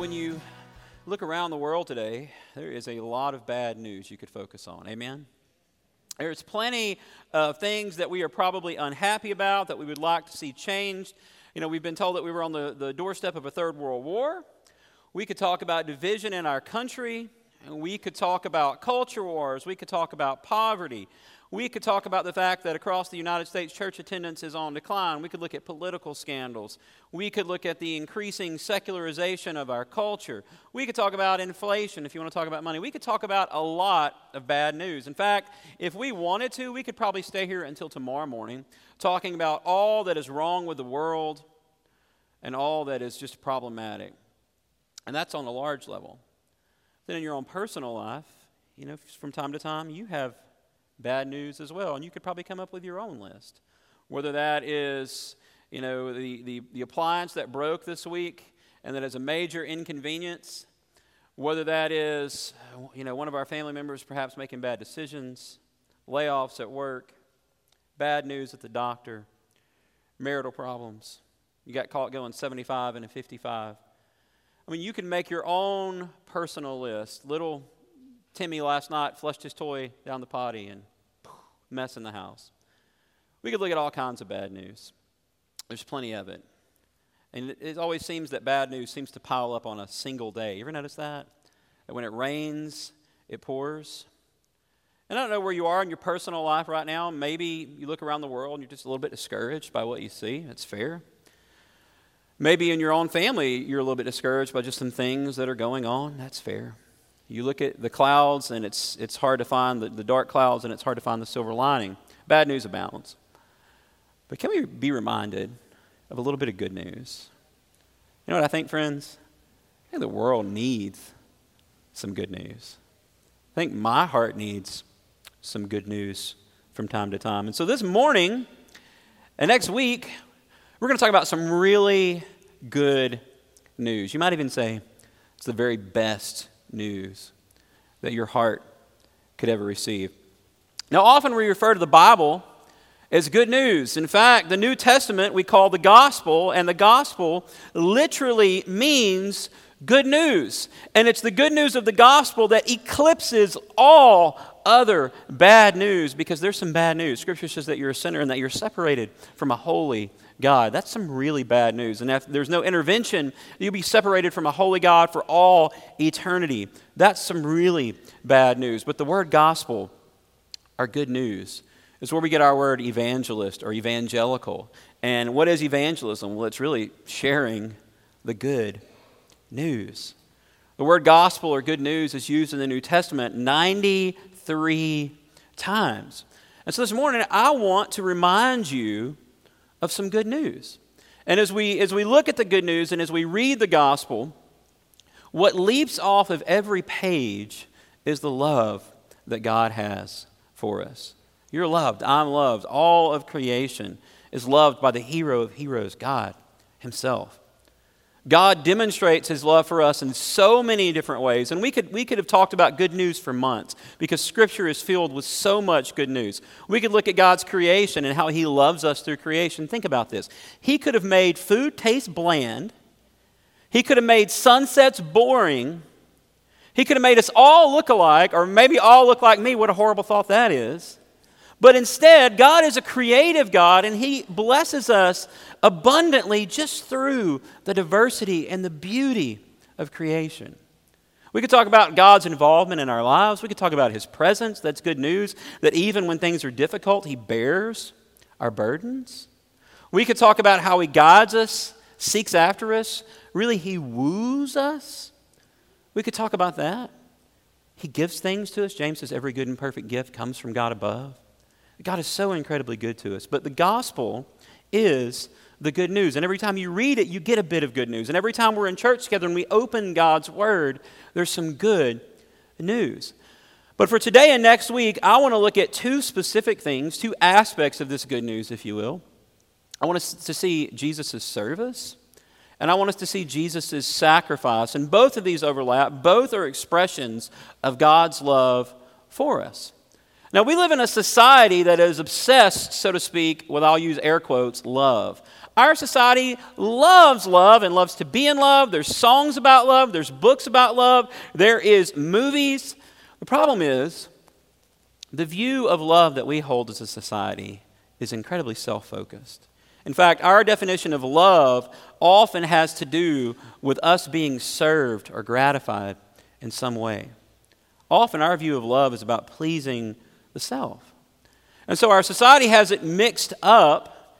when you look around the world today, there is a lot of bad news you could focus on. Amen? There's plenty of things that we are probably unhappy about, that we would like to see changed. You know, we've been told that we were on the, the doorstep of a third world war. We could talk about division in our country. And we could talk about culture wars. We could talk about poverty. We could talk about the fact that across the United States, church attendance is on decline. We could look at political scandals. We could look at the increasing secularization of our culture. We could talk about inflation if you want to talk about money. We could talk about a lot of bad news. In fact, if we wanted to, we could probably stay here until tomorrow morning talking about all that is wrong with the world and all that is just problematic. And that's on a large level. Then in your own personal life, you know, from time to time, you have bad news as well. And you could probably come up with your own list. Whether that is, you know, the, the, the appliance that broke this week and that is a major inconvenience, whether that is, you know, one of our family members perhaps making bad decisions, layoffs at work, bad news at the doctor, marital problems. You got caught going 75 and a 55. I mean, you can make your own personal list. Little Timmy last night flushed his toy down the potty and mess in the house. We could look at all kinds of bad news. There's plenty of it. And it, always seems that bad news seems to pile up on a single day. You ever notice that? That when it rains, it pours. And I don't know where you are in your personal life right now. Maybe you look around the world and you're just a little bit discouraged by what you see. That's fair. Maybe in your own family, you're a little bit discouraged by just some things that are going on. That's fair. You look at the clouds, and it's, it's hard to find the, the dark clouds, and it's hard to find the silver lining. Bad news abounds. But can we be reminded of a little bit of good news? You know what I think, friends? I think the world needs some good news. I think my heart needs some good news from time to time. And so this morning and next week, we're going to talk about some really good news. You might even say it's the very best news that your heart could ever receive. Now, often we refer to the Bible as good news. In fact, the New Testament we call the gospel, and the gospel literally means good news. And it's the good news of the gospel that eclipses all other bad news because there's some bad news. Scripture says that you're a sinner and that you're separated from a holy God. That's some really bad news. And if there's no intervention, you'll be separated from a holy God for all eternity. That's some really bad news. But the word gospel, our good news, is where we get our word evangelist or evangelical. And what is evangelism? Well, it's really sharing the good news. The word gospel or good news is used in the New Testament 93 times. And so this morning, I want to remind you of some good news. And as we, as we look at the good news and as we read the gospel, what leaps off of every page is the love that God has for us. You're loved. I'm loved. All of creation is loved by the hero of heroes, God Himself. God demonstrates his love for us in so many different ways. And we could, we could have talked about good news for months because Scripture is filled with so much good news. We could look at God's creation and how he loves us through creation. Think about this. He could have made food taste bland, he could have made sunsets boring, he could have made us all look alike, or maybe all look like me. What a horrible thought that is. But instead, God is a creative God, and He blesses us abundantly just through the diversity and the beauty of creation. We could talk about God's involvement in our lives. We could talk about His presence. That's good news, that even when things are difficult, He bears our burdens. We could talk about how He guides us, seeks after us. Really, He woos us. We could talk about that. He gives things to us. James says every good and perfect gift comes from God above. God is so incredibly good to us. But the gospel is the good news. And every time you read it, you get a bit of good news. And every time we're in church together and we open God's word, there's some good news. But for today and next week, I want to look at two specific things, two aspects of this good news, if you will. I want us to see Jesus' service, and I want us to see Jesus' sacrifice. And both of these overlap, both are expressions of God's love for us. Now, we live in a society that is obsessed, so to speak, with I'll use air quotes, love. Our society loves love and loves to be in love. There's songs about love, there's books about love, there is movies. The problem is the view of love that we hold as a society is incredibly self focused. In fact, our definition of love often has to do with us being served or gratified in some way. Often, our view of love is about pleasing the self. And so our society has it mixed up,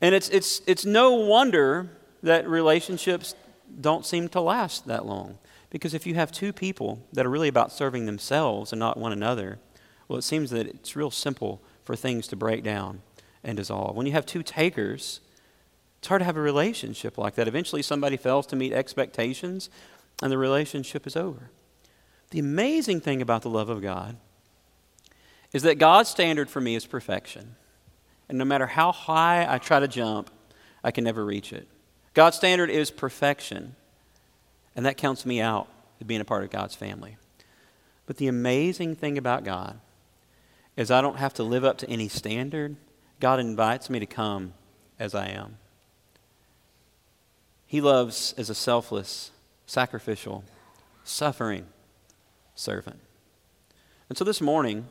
and it's, it's, it's no wonder that relationships don't seem to last that long. Because if you have two people that are really about serving themselves and not one another, well, it seems that it's real simple for things to break down and dissolve. When you have two takers, it's hard to have a relationship like that. Eventually, somebody fails to meet expectations, and the relationship is over. The amazing thing about the love of God is that God's standard for me is perfection. And no matter how high I try to jump, I can never reach it. God's standard is perfection. And that counts me out as being a part of God's family. But the amazing thing about God is I don't have to live up to any standard. God invites me to come as I am. He loves as a selfless, sacrificial, suffering servant. And so this morning,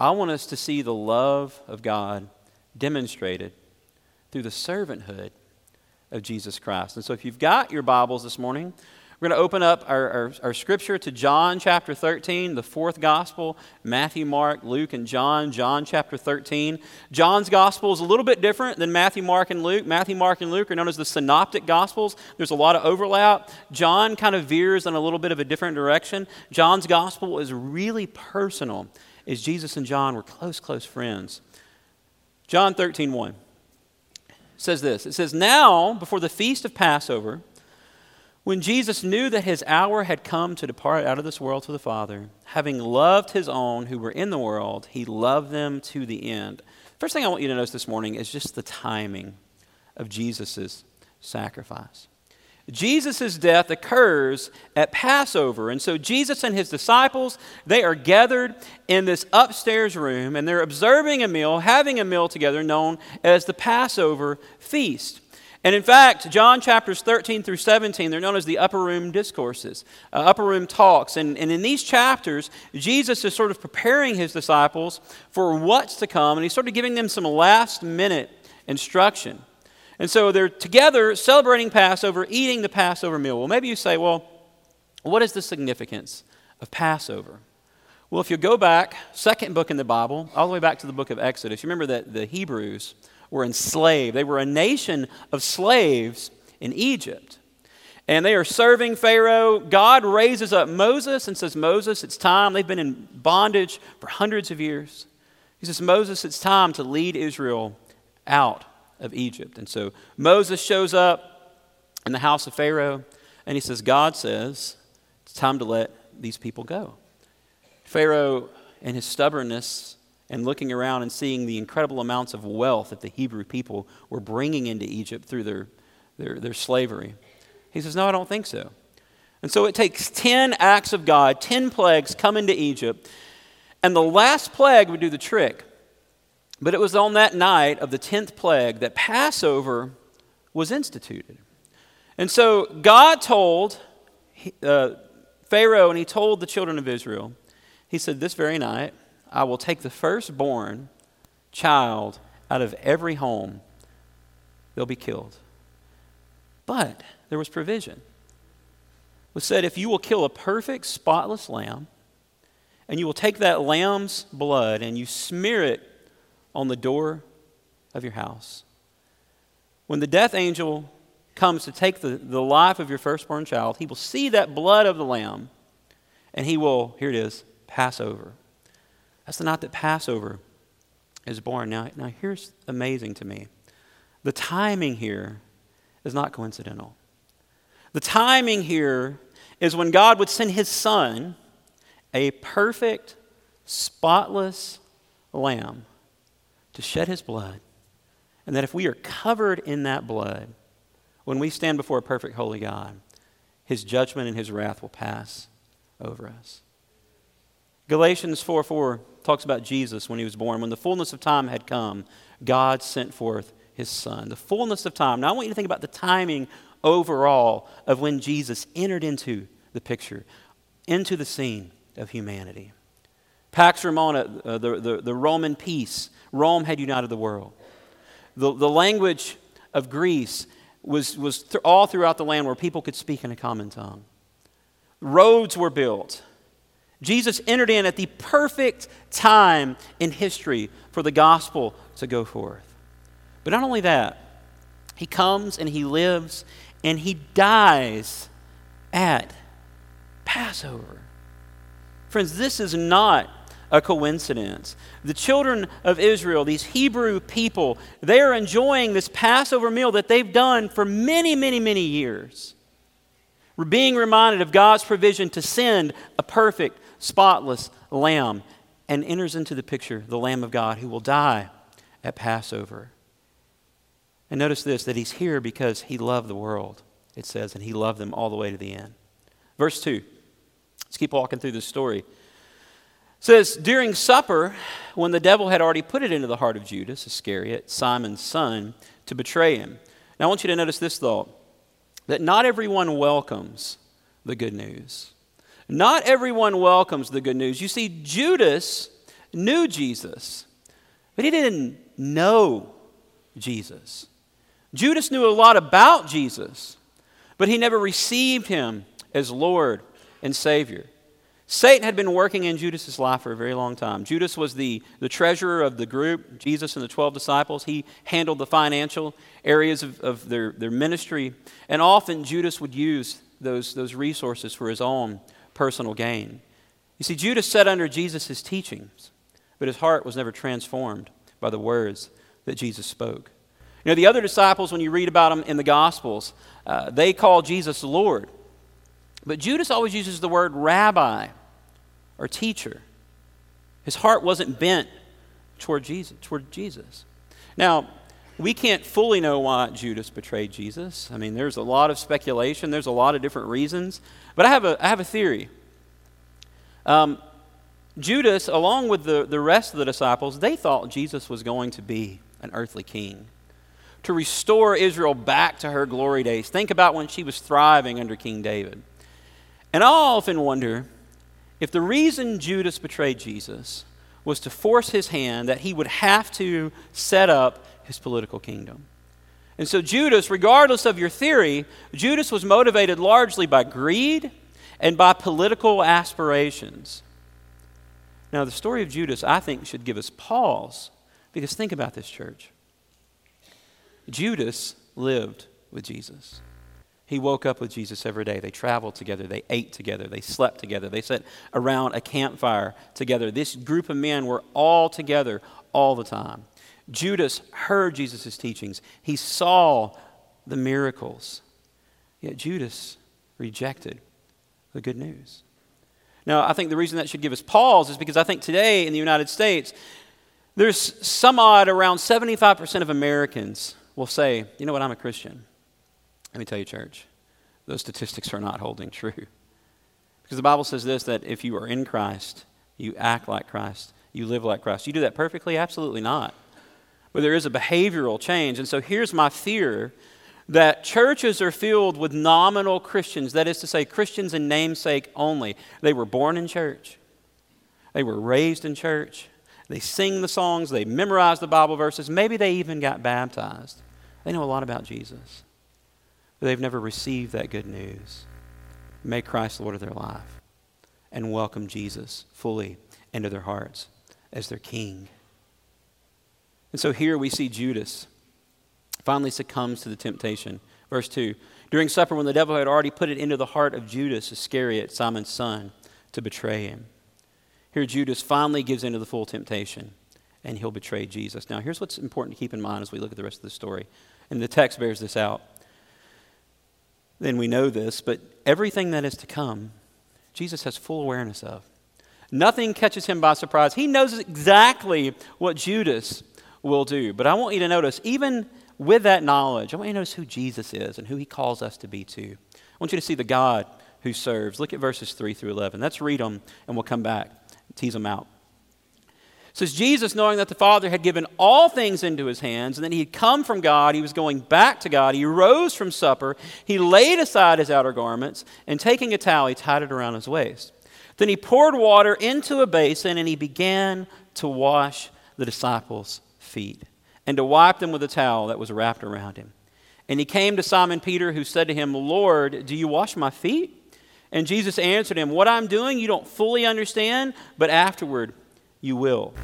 I want us to see the love of God demonstrated through the servanthood of Jesus Christ. And so, if you've got your Bibles this morning, we're going to open up our, our, our, scripture to John chapter 13, the fourth gospel Matthew, Mark, Luke, and John. John chapter 13. John's gospel is a little bit different than Matthew, Mark, and Luke. Matthew, Mark, and Luke are known as the synoptic gospels. There's a lot of overlap. John kind of veers in a little bit of a different direction. John's gospel is really personal is Jesus and John were close, close friends. John 13, 1 says this It says, Now, before the feast of Passover, when Jesus knew that his hour had come to depart out of this world to the Father, having loved his own who were in the world, he loved them to the end. First thing I want you to notice this morning is just the timing of Jesus' sacrifice. Jesus' death occurs at Passover. And so Jesus and his disciples, they are gathered in this upstairs room and they're observing a meal, having a meal together known as the Passover feast. And in fact, John chapters 13 through 17, they're known as the upper room discourses, uh, upper room talks. And, and in these chapters, Jesus is sort of preparing his disciples for what's to come, and he's sort of giving them some last minute instruction. And so they're together celebrating Passover, eating the Passover meal. Well, maybe you say, well, what is the significance of Passover? Well, if you go back, second book in the Bible, all the way back to the book of Exodus, you remember that the Hebrews were enslaved. They were a nation of slaves in Egypt. And they are serving Pharaoh. God raises up Moses and says, Moses, it's time. They've been in bondage for hundreds of years. He says, Moses, it's time to lead Israel out of Egypt. And so Moses shows up in the house of Pharaoh, and he says, God says, it's time to let these people go. Pharaoh, in his stubbornness and looking around and seeing the incredible amounts of wealth that the Hebrew people were bringing into Egypt through their, their, their slavery, he says, No, I don't think so. And so it takes 10 acts of God, 10 plagues come into Egypt, and the last plague would do the trick. But it was on that night of the 10th plague that Passover was instituted. And so God told uh, Pharaoh and he told the children of Israel, He said, This very night I will take the firstborn child out of every home, they'll be killed. But there was provision. It was said, If you will kill a perfect, spotless lamb, and you will take that lamb's blood and you smear it on the door of your house. When the death angel comes to take the, the life of your firstborn child, he will see that blood of the lamb and he will, here it is, pass over. That's the night that Passover is born. Now, now here's amazing to me the timing here is not coincidental. The timing here is when God would send his son, a perfect, spotless lamb, to shed his blood, and that if we are covered in that blood, when we stand before a perfect, holy God, his judgment and his wrath will pass over us. Galatians 4 4 talks about Jesus when he was born. When the fullness of time had come, God sent forth his son. The fullness of time. Now, I want you to think about the timing overall of when Jesus entered into the picture, into the scene of humanity. Pax Romana, uh, the, the, the, Roman peace, Rome had united the world. The, the language of Greece was, was th- all throughout the land where people could speak in a common tongue. Roads were built. Jesus entered in at the perfect time in history for the gospel to go forth. But not only that, he comes and he lives and he dies at Passover. Friends, this is not a coincidence. The children of Israel, these Hebrew people, they are enjoying this Passover meal that they've done for many, many, many years. We're being reminded of God's provision to send a perfect, spotless lamb and enters into the picture the Lamb of God who will die at Passover. And notice this that he's here because he loved the world, it says, and he loved them all the way to the end. Verse 2. Let's keep walking through this story. Says, During supper, when the devil had already put it into the heart of Judas Iscariot, Simon's son, to betray him. Now I want you to notice this thought that not everyone welcomes the good news. Not everyone welcomes the good news. You see, Judas knew Jesus, but he didn't know Jesus. Judas knew a lot about Jesus, but he never received him as Lord and Savior. Satan had been working in Judas's life for a very long time. Judas was the, the treasurer of the group, Jesus and the 12 disciples. He handled the financial areas of, of their, their ministry. And often Judas would use those, those resources for his own personal gain. You see, Judas sat under Jesus' teachings, but his heart was never transformed by the words that Jesus spoke. You know, the other disciples, when you read about them in the Gospels, uh, they call Jesus Lord. But Judas always uses the word rabbi or teacher. His heart wasn't bent toward Jesus, toward Jesus. Now, we can't fully know why Judas betrayed Jesus. I mean, there's a lot of speculation, there's a lot of different reasons. But I have a, I have a theory. Um, Judas, along with the, the rest of the disciples, they thought Jesus was going to be an earthly king to restore Israel back to her glory days. Think about when she was thriving under King David. And I often wonder if the reason Judas betrayed Jesus was to force his hand that he would have to set up his political kingdom. And so, Judas, regardless of your theory, Judas was motivated largely by greed and by political aspirations. Now, the story of Judas, I think, should give us pause because think about this, church. Judas lived with Jesus. He woke up with Jesus every day. They traveled together. They ate together. They slept together. They sat around a campfire together. This group of men were all together all the time. Judas heard Jesus' teachings, he saw the miracles. Yet Judas rejected the good news. Now, I think the reason that should give us pause is because I think today in the United States, there's some odd around 75% of Americans will say, you know what, I'm a Christian. Let me tell you, church, those statistics are not holding true. Because the Bible says this that if you are in Christ, you act like Christ, you live like Christ. You do that perfectly? Absolutely not. But there is a behavioral change. And so here's my fear that churches are filled with nominal Christians, that is to say, Christians in namesake only. They were born in church, they were raised in church, they sing the songs, they memorize the Bible verses, maybe they even got baptized. They know a lot about Jesus, they've never received that good news. Make Christ Lord of their life and welcome Jesus fully into their hearts as their King. And so here we see Judas finally succumbs to the temptation. Verse 2 During supper, when the devil had already put it into the heart of Judas Iscariot, Simon's son, to betray him. Here, Judas finally gives in to the full temptation and he'll betray Jesus. Now, here's what's important to keep in mind as we look at the rest of the story. And the text bears this out. Then we know this, but everything that is to come, Jesus has full awareness of. Nothing catches him by surprise. He knows exactly what Judas will do. But I want you to notice, even with that knowledge, I want you to notice who Jesus is and who he calls us to be too. I want you to see the God who serves. Look at verses 3 through 11. Let's read them and we'll come back tease them out. It says Jesus, knowing that the Father had given all things into his hands, and that he had come from God, he was going back to God. He rose from supper, he laid aside his outer garments, and taking a towel, he tied it around his waist. Then he poured water into a basin, and he began to wash the disciples' feet, and to wipe them with a towel that was wrapped around him. And he came to Simon Peter, who said to him, Lord, do you wash my feet? And Jesus answered him, What I'm doing you don't fully understand, but afterward you will.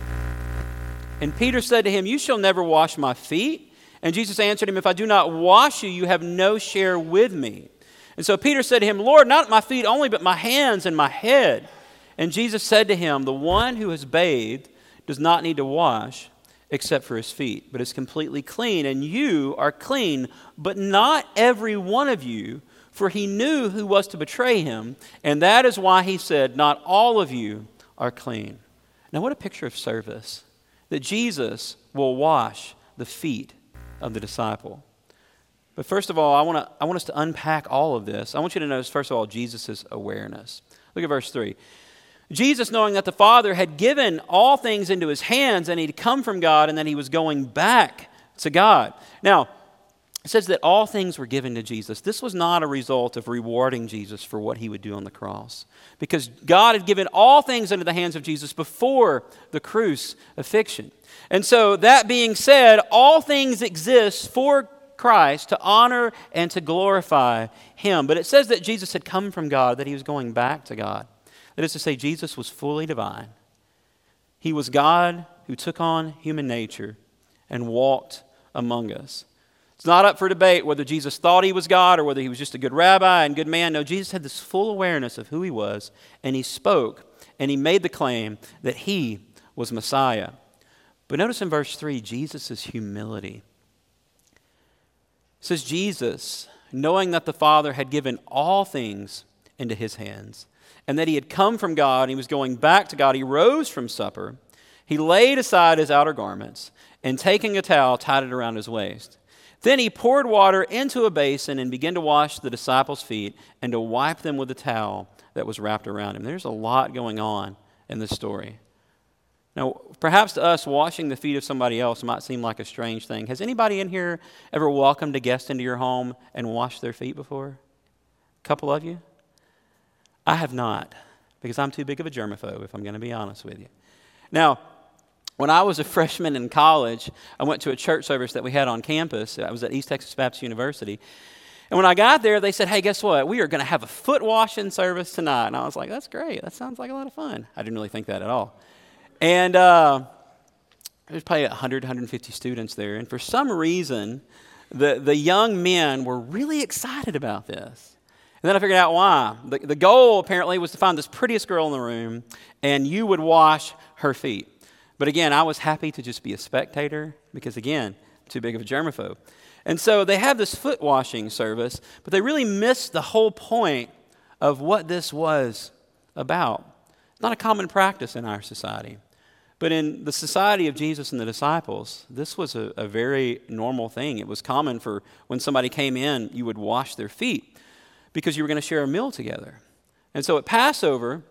And Peter said to him, You shall never wash my feet. And Jesus answered him, If I do not wash you, you have no share with me. And so Peter said to him, Lord, not my feet only, but my hands and my head. And Jesus said to him, The one who has bathed does not need to wash except for his feet, but is completely clean. And you are clean, but not every one of you for he knew who was to betray him, and that is why he said, Not all of you are clean. Now, what a picture of service that Jesus will wash the feet of the disciple. But first of all, I, wanna, I want us to unpack all of this. I want you to notice, first of all, Jesus' awareness. Look at verse 3. Jesus, knowing that the Father had given all things into his hands and he'd come from God and that he was going back to God. Now, it says that all things were given to Jesus. This was not a result of rewarding Jesus for what he would do on the cross, because God had given all things into the hands of Jesus before the crucifixion. And so, that being said, all things exist for Christ to honor and to glorify him. But it says that Jesus had come from God, that he was going back to God. That is to say, Jesus was fully divine. He was God who took on human nature and walked among us. It's not up for debate whether Jesus thought he was God or whether he was just a good rabbi and good man. No, Jesus had this full awareness of who he was, and he spoke and he made the claim that he was Messiah. But notice in verse 3 Jesus' humility. It says, Jesus, knowing that the Father had given all things into his hands, and that he had come from God and he was going back to God, he rose from supper. He laid aside his outer garments, and taking a towel, tied it around his waist. Then he poured water into a basin and began to wash the disciples' feet and to wipe them with the towel that was wrapped around him. There's a lot going on in this story. Now, perhaps to us, washing the feet of somebody else might seem like a strange thing. Has anybody in here ever welcomed a guest into your home and washed their feet before? A couple of you? I have not, because I'm too big of a germaphobe, if I'm going to be honest with you. Now, when I was a freshman in college, I went to a church service that we had on campus. I was at East Texas Baptist University. And when I got there, they said, Hey, guess what? We are going to have a foot washing service tonight. And I was like, That's great. That sounds like a lot of fun. I didn't really think that at all. And uh, there's probably 100, 150 students there. And for some reason, the, the young men were really excited about this. And then I figured out why. The, the goal apparently was to find this prettiest girl in the room, and you would wash her feet. But again, I was happy to just be a spectator because, again, too big of a germaphobe. And so they have this foot washing service, but they really missed the whole point of what this was about. Not a common practice in our society. But in the society of Jesus and the disciples, this was a, a, very normal thing. It was common for when somebody came in, you would wash their feet because you were going to share a meal together. And so at Passover,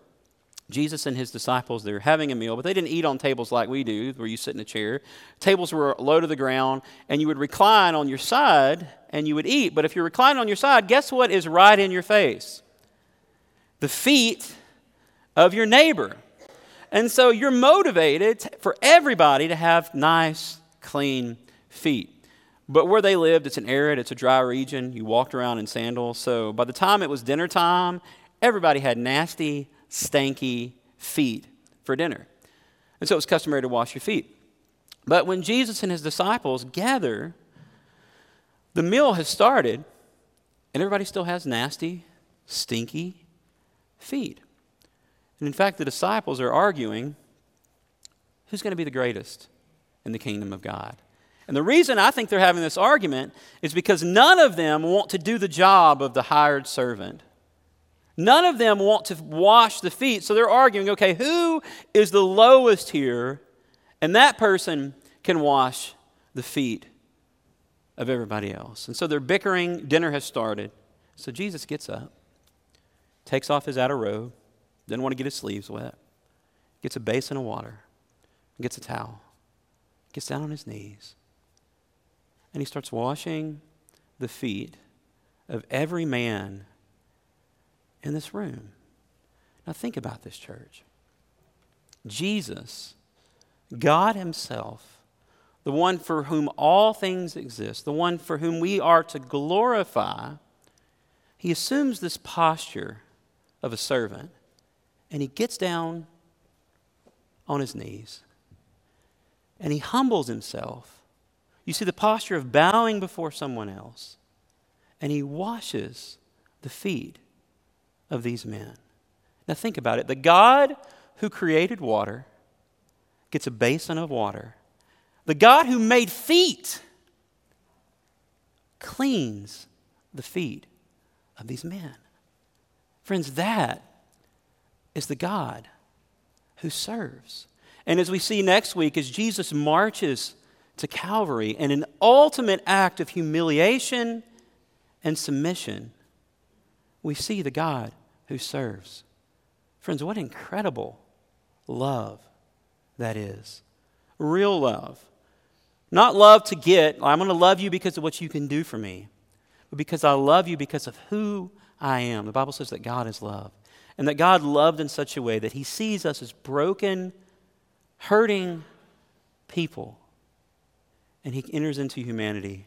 Jesus and his disciples, they're having a meal, but they didn't eat on tables like we do, where you sit in a chair. Tables were low to the ground, and you would recline on your side and you would eat. But if you're reclining on your side, guess what is right in your face? The feet of your neighbor. And so you're motivated for everybody to have nice, clean feet. But where they lived, it's an arid, it's a dry region. You walked around in sandals. So by the time it was dinner time, everybody had nasty, stanky feet for dinner. And so it was customary to wash your feet. But when Jesus and his disciples gather, the meal has started, and everybody still has nasty, stinky feet. And in fact, the disciples are arguing who's going to be the greatest in the kingdom of God. And the reason I think they're having this argument is because none of them want to do the job of the hired servant. None of them want to wash the feet, so they're arguing okay, who is the lowest here? And that person can wash the feet of everybody else. And so they're bickering. Dinner has started. So Jesus gets up, takes off his outer robe, doesn't want to get his sleeves wet, gets a basin of water, gets a towel, gets down on his knees, and he starts washing the feet of every man in this room. Now, think about this, church. Jesus, God Himself, the one for whom all things exist, the one for whom we are to glorify, He assumes this posture of a servant and He gets down on His knees and He humbles Himself. You see the posture of bowing before someone else and He washes the feet of these men. Now, think about it. The God who created water gets a basin of water. The God who made feet cleans the feet of these men. Friends, that is the God who serves. And as we see next week, as Jesus marches to Calvary in an ultimate act of humiliation and submission, we see the God who serves. Friends, what incredible love that is. Real love. Not love to get, I'm going to love you because of what you can do for me, but because I love you because of who I am. The Bible says that God is love. And that God loved in such a way that He sees us as broken, hurting people. And He enters into humanity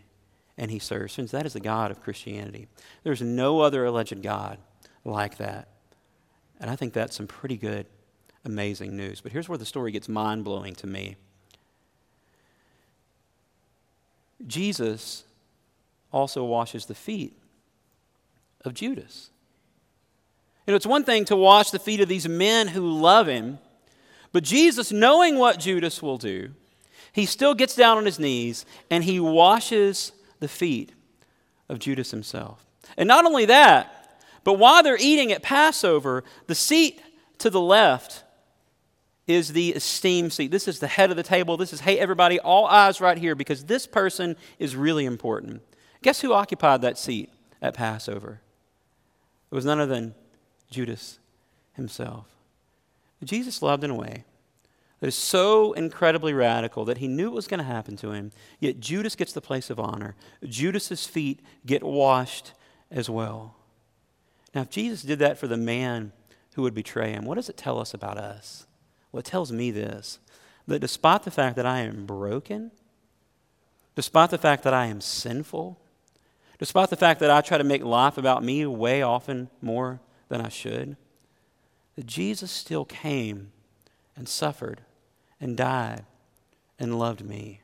and He serves. Friends, that is the God of Christianity. There's no other alleged God like that. And I think that's some pretty good, amazing news. But here's where the story gets mind blowing to me Jesus also washes the feet of Judas. You know, it's one thing to wash the feet of these men who love him, but Jesus, knowing what Judas will do, he still gets down on his knees and he washes the feet of Judas himself. And not only that, but while they're eating at Passover, the seat to the left is the esteemed seat. This is the head of the table. This is, hey, everybody, all eyes right here because this person is really important. Guess who occupied that seat at Passover? It was none other than Judas himself. Jesus loved in a way that is so incredibly radical that he knew it was going to happen to him, yet Judas gets the place of honor. Judas's feet get washed as well. Now, if Jesus did that for the man who would betray him, what does it tell us about us? Well, it tells me this that despite the fact that I am broken, despite the fact that I am sinful, despite the fact that I try to make life about me way often more than I should, that Jesus still came and suffered and died and loved me.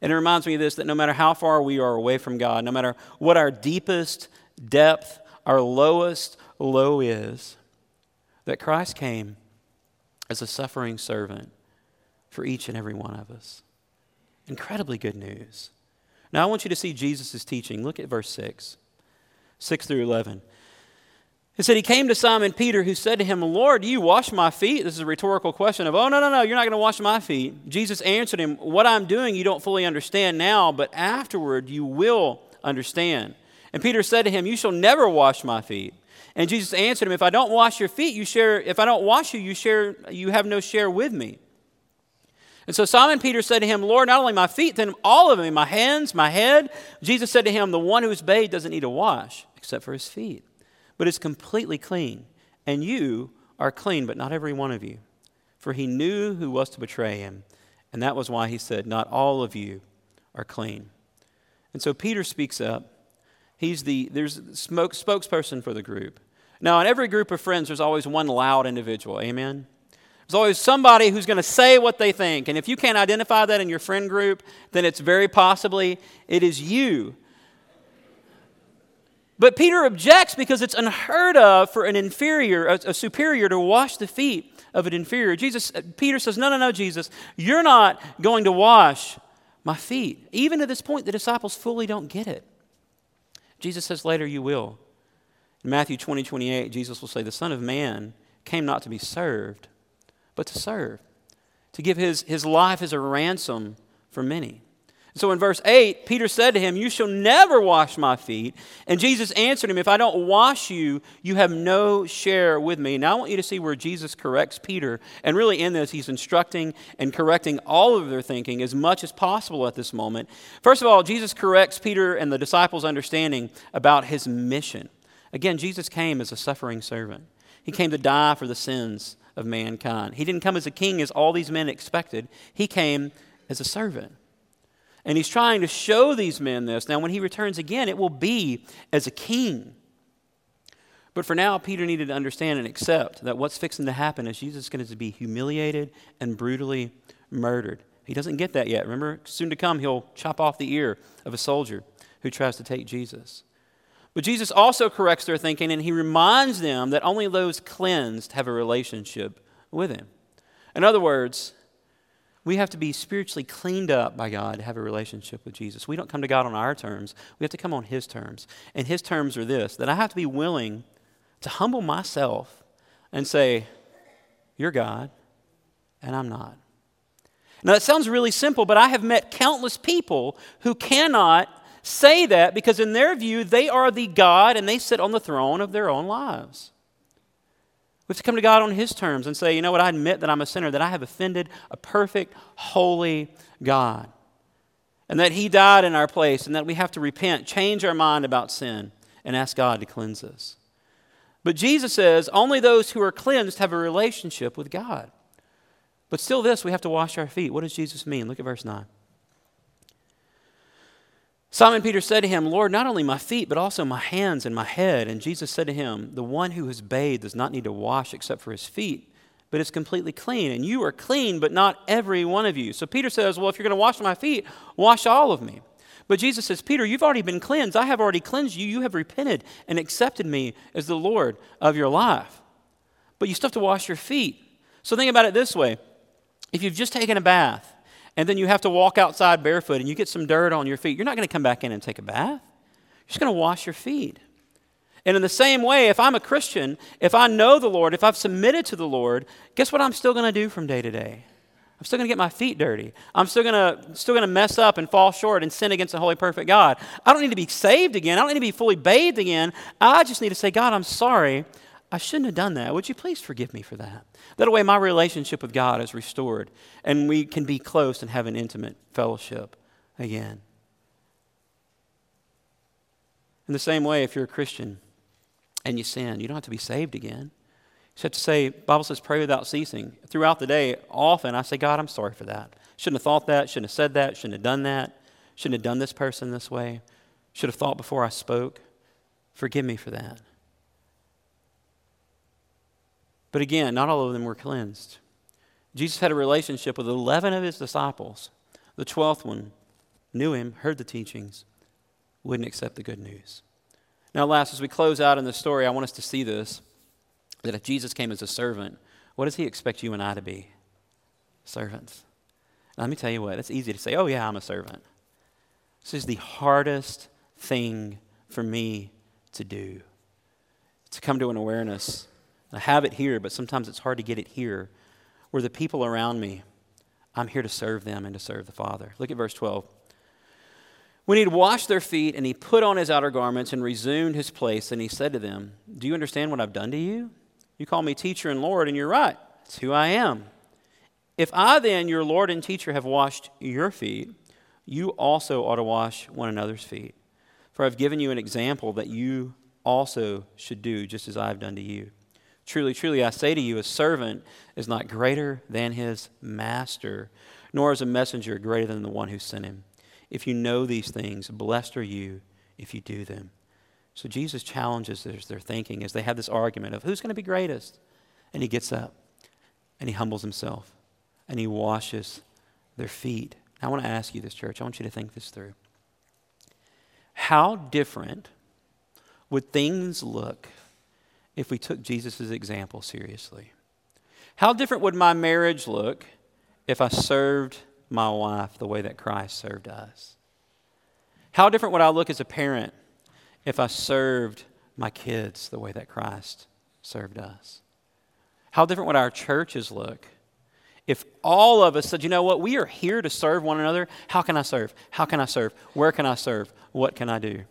And it reminds me of this that no matter how far we are away from God, no matter what our deepest depth our lowest low is that Christ came as a suffering servant for each and every one of us. Incredibly good news. Now, I want you to see Jesus' teaching. Look at verse 6, 6 through 11. It said, He came to Simon Peter, who said to him, Lord, do you wash my feet? This is a rhetorical question of, Oh, no, no, no, you're not going to wash my feet. Jesus answered him, What I'm doing you don't fully understand now, but afterward you will understand. And Peter said to him, You shall never wash my feet. And Jesus answered him, If I don't wash your feet, you share, if I don't wash you, you share, you have no share with me. And so Simon Peter said to him, Lord, not only my feet, then all of me, my hands, my head. Jesus said to him, The one who is bathed doesn't need to wash except for his feet, but is completely clean. And you are clean, but not every one of you. For he knew who was to betray him. And that was why he said, Not all of you are clean. And so Peter speaks up He's the there's smoke, spokesperson for the group. Now, in every group of friends, there's always one loud individual. Amen. There's always somebody who's going to say what they think. And if you can't identify that in your friend group, then it's very possibly it is you. But Peter objects because it's unheard of for an inferior, a, a superior, to wash the feet of an inferior. Jesus, uh, Peter says, No, no, no, Jesus, you're not going to wash my feet. Even to this point, the disciples fully don't get it. Jesus says later, You will. In Matthew 20, 28, Jesus will say, The Son of Man came not to be served, but to serve, to give his, his life as a ransom for many. So in verse 8, Peter said to him, You shall never wash my feet. And Jesus answered him, If I don't wash you, you have no share with me. Now I want you to see where Jesus corrects Peter. And really, in this, he's instructing and correcting all of their thinking as much as possible at this moment. First of all, Jesus corrects Peter and the disciples' understanding about his mission. Again, Jesus came as a suffering servant, he came to die for the sins of mankind. He didn't come as a king as all these men expected, he came as a servant. And he's trying to show these men this. Now, when he returns again, it will be as a king. But for now, Peter needed to understand and accept that what's fixing to happen is Jesus is going to be humiliated and brutally murdered. He doesn't get that yet. Remember, soon to come, he'll chop off the ear of a soldier who tries to take Jesus. But Jesus also corrects their thinking and he reminds them that only those cleansed have a relationship with him. In other words, we have to be spiritually cleaned up by God to have a relationship with Jesus. We don't come to God on our terms, we have to come on His terms. And His terms are this that I have to be willing to humble myself and say, You're God, and I'm not. Now, that sounds really simple, but I have met countless people who cannot say that because, in their view, they are the God and they sit on the throne of their own lives. We have to come to God on His terms and say, you know what, I admit that I'm a sinner, that I have offended a perfect, holy God. And that He died in our place, and that we have to repent, change our mind about sin, and ask God to cleanse us. But Jesus says only those who are cleansed have a relationship with God. But still, this, we have to wash our feet. What does Jesus mean? Look at verse 9. Simon Peter said to him, Lord, not only my feet, but also my hands and my head. And Jesus said to him, The one who has bathed does not need to wash except for his feet, but is completely clean. And you are clean, but not every one of you. So Peter says, Well, if you're going to wash my feet, wash all of me. But Jesus says, Peter, you've already been cleansed. I have already cleansed you. You have repented and accepted me as the Lord of your life. But you still have to wash your feet. So think about it this way if you've just taken a bath, and then you have to walk outside barefoot and you get some dirt on your feet, you're not going to come back in and take a bath. You're just going to wash your feet. And in the same way, if I'm a Christian, if I know the Lord, if I've submitted to the Lord, guess what I'm still going to do from day to day? I'm still going to get my feet dirty. I'm still going to still going to mess up and fall short and sin against the holy perfect God. I don't need to be saved again. I don't need to be fully bathed again. I just need to say, God, I'm sorry. I shouldn't have done that. Would you please forgive me for that? That way, my relationship with God is restored and we can be close and have an intimate fellowship again. In the same way, if you're a Christian and you sin, you don't have to be saved again. You have to say, Bible says, pray without ceasing. Throughout the day, often I say, God, I'm sorry for that. Shouldn't have thought that, shouldn't have said that, shouldn't have done that, shouldn't have done this person this way, should have thought before I spoke. Forgive me for that. But again, not all of them were cleansed. Jesus had a relationship with 11 of his disciples. The 12th one knew him, heard the teachings, wouldn't accept the good news. Now, last, as we close out in the story, I want us to see this that if Jesus came as a servant, what does he expect you and I to be? Servants. Now, let me tell you what, it's easy to say, oh, yeah, I'm a servant. This is the hardest thing for me to do to come to an awareness I have it here, but sometimes it's hard to get it here. Where the people around me, I'm here to serve them and to serve the Father. Look at verse 12. When he'd washed their feet and he put on his outer garments and resumed his place, and he said to them, Do you understand what I've done to you? You call me teacher and Lord, and you're right. It's who I am. If I then, your Lord and teacher, have washed your feet, you also ought to wash one another's feet. For I've given you an example that you also should do just as I've done to you. Truly, truly, I say to you, a servant is not greater than his master, nor is a messenger greater than the one who sent him. If you know these things, blessed are you if you do them. So Jesus challenges their, their thinking as they have this argument of who's going to be greatest. And he gets up and he humbles himself and he washes their feet. I want to ask you this, church. I want you to think this through. How different would things look if we took Jesus' example seriously? How different would my marriage look if I served my wife the way that Christ served us? How different would I look as a parent if I served my kids the way that Christ served us? How different would our churches look if all of us said, you know what, we are here to serve one another, how can I serve? How can I serve? Where can I serve? What can I do?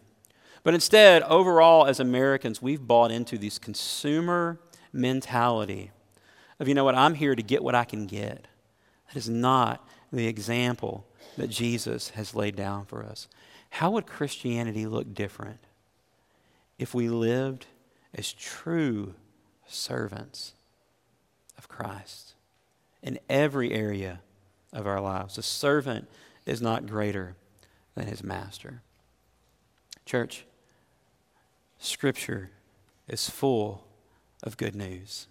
But instead, overall, as Americans, we've bought into this consumer mentality of, you know what, I'm here to get what I can get. That is not the example that Jesus has laid down for us. How would Christianity look different if we lived as true servants of Christ in every area of our lives? A servant is not greater than his master. Church, Scripture is full of good news.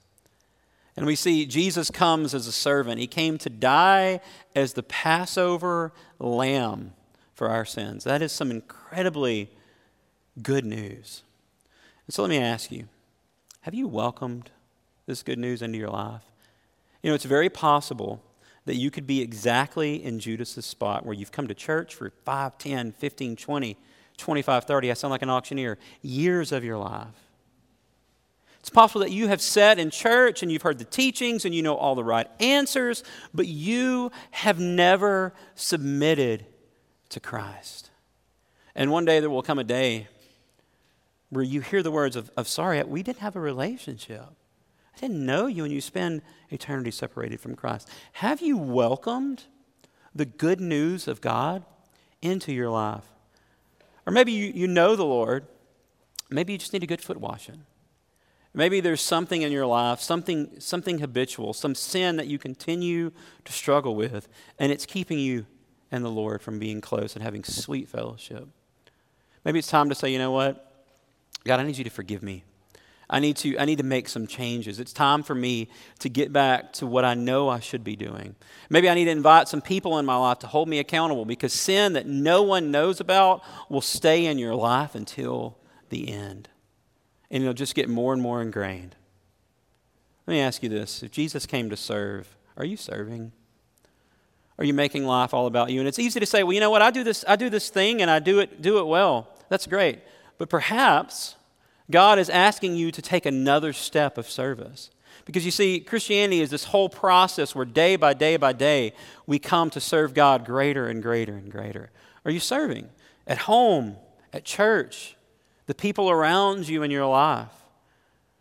And we see Jesus comes as a servant. He came to die as the Passover lamb for our sins. That is some incredibly good news. And so let me ask you have you welcomed this good news into your life? You know, it's very possible that you could be exactly in Judas's spot where you've come to church for 5, 10, 15, 20, 25, 30. I sound like an auctioneer. Years of your life. It's possible that you have sat in church and you've heard the teachings and you know all the right answers, but you have never submitted to Christ. And one day there will come a day where you hear the words of, of sorry, we didn't have a relationship. I didn't know you, and you spend eternity separated from Christ. Have you welcomed the good news of God into your life? Or maybe you, you know the Lord. Maybe you just need a good foot washing. Maybe there's something in your life, something, something habitual, some sin that you continue to struggle with, and it's keeping you and the Lord from being close and having sweet fellowship. Maybe it's time to say, you know what? God, I need you to forgive me. I need to, I need to make some changes. It's time for me to get back to what I know I should be doing. Maybe I need to invite some people in my life to hold me accountable because sin that no one knows about will stay in your life until the end and it'll just get more and more ingrained. Let me ask you this if Jesus came to serve, are you serving? Are you making life all about you? And it's easy to say, well, you know what, I do this, I do this thing and I do it, do it well. That's great. But perhaps God is asking you to take another step of service. Because you see, Christianity is this whole process where day by day by day we come to serve God greater and greater and greater. Are you serving? At home, at church, the people around you in your life?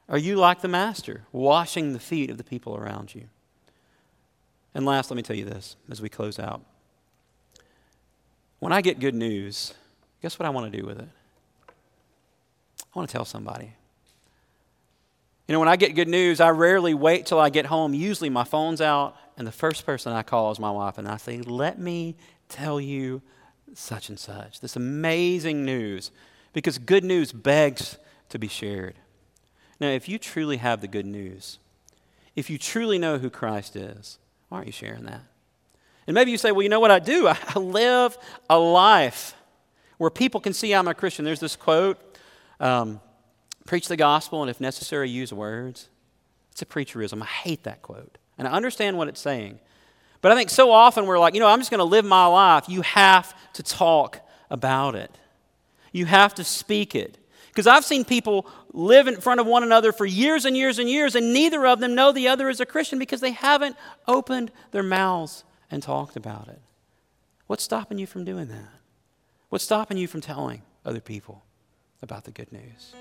Are you like the Master, washing the feet of the people around you? And last, let me tell you this as we close out. When I get good news, guess what I want to do with it? I want to tell somebody. You know, when I get good news, I rarely wait till I get home. Usually my phone's out, and the first person I call is my wife, and I say, Let me tell you such and such. This amazing news because good news begs to be shared. Now, if you truly have the good news, if you truly know who Christ is, why aren't you sharing that? And maybe you say, well, you know what I do? I live a life where people can see I'm a Christian. There's this quote um, preach the gospel, and if necessary, use words. It's a preacherism. I hate that quote. And I understand what it's saying. But I think so often we're like, you know, I'm just going to live my life. You have to talk about it you have to speak it. Because I've seen people live in front of one another for years and years and years, and neither of them know the other is a Christian because they haven't opened their mouths and talked about it. What's stopping you from doing that? What's stopping you from telling other people about the good news?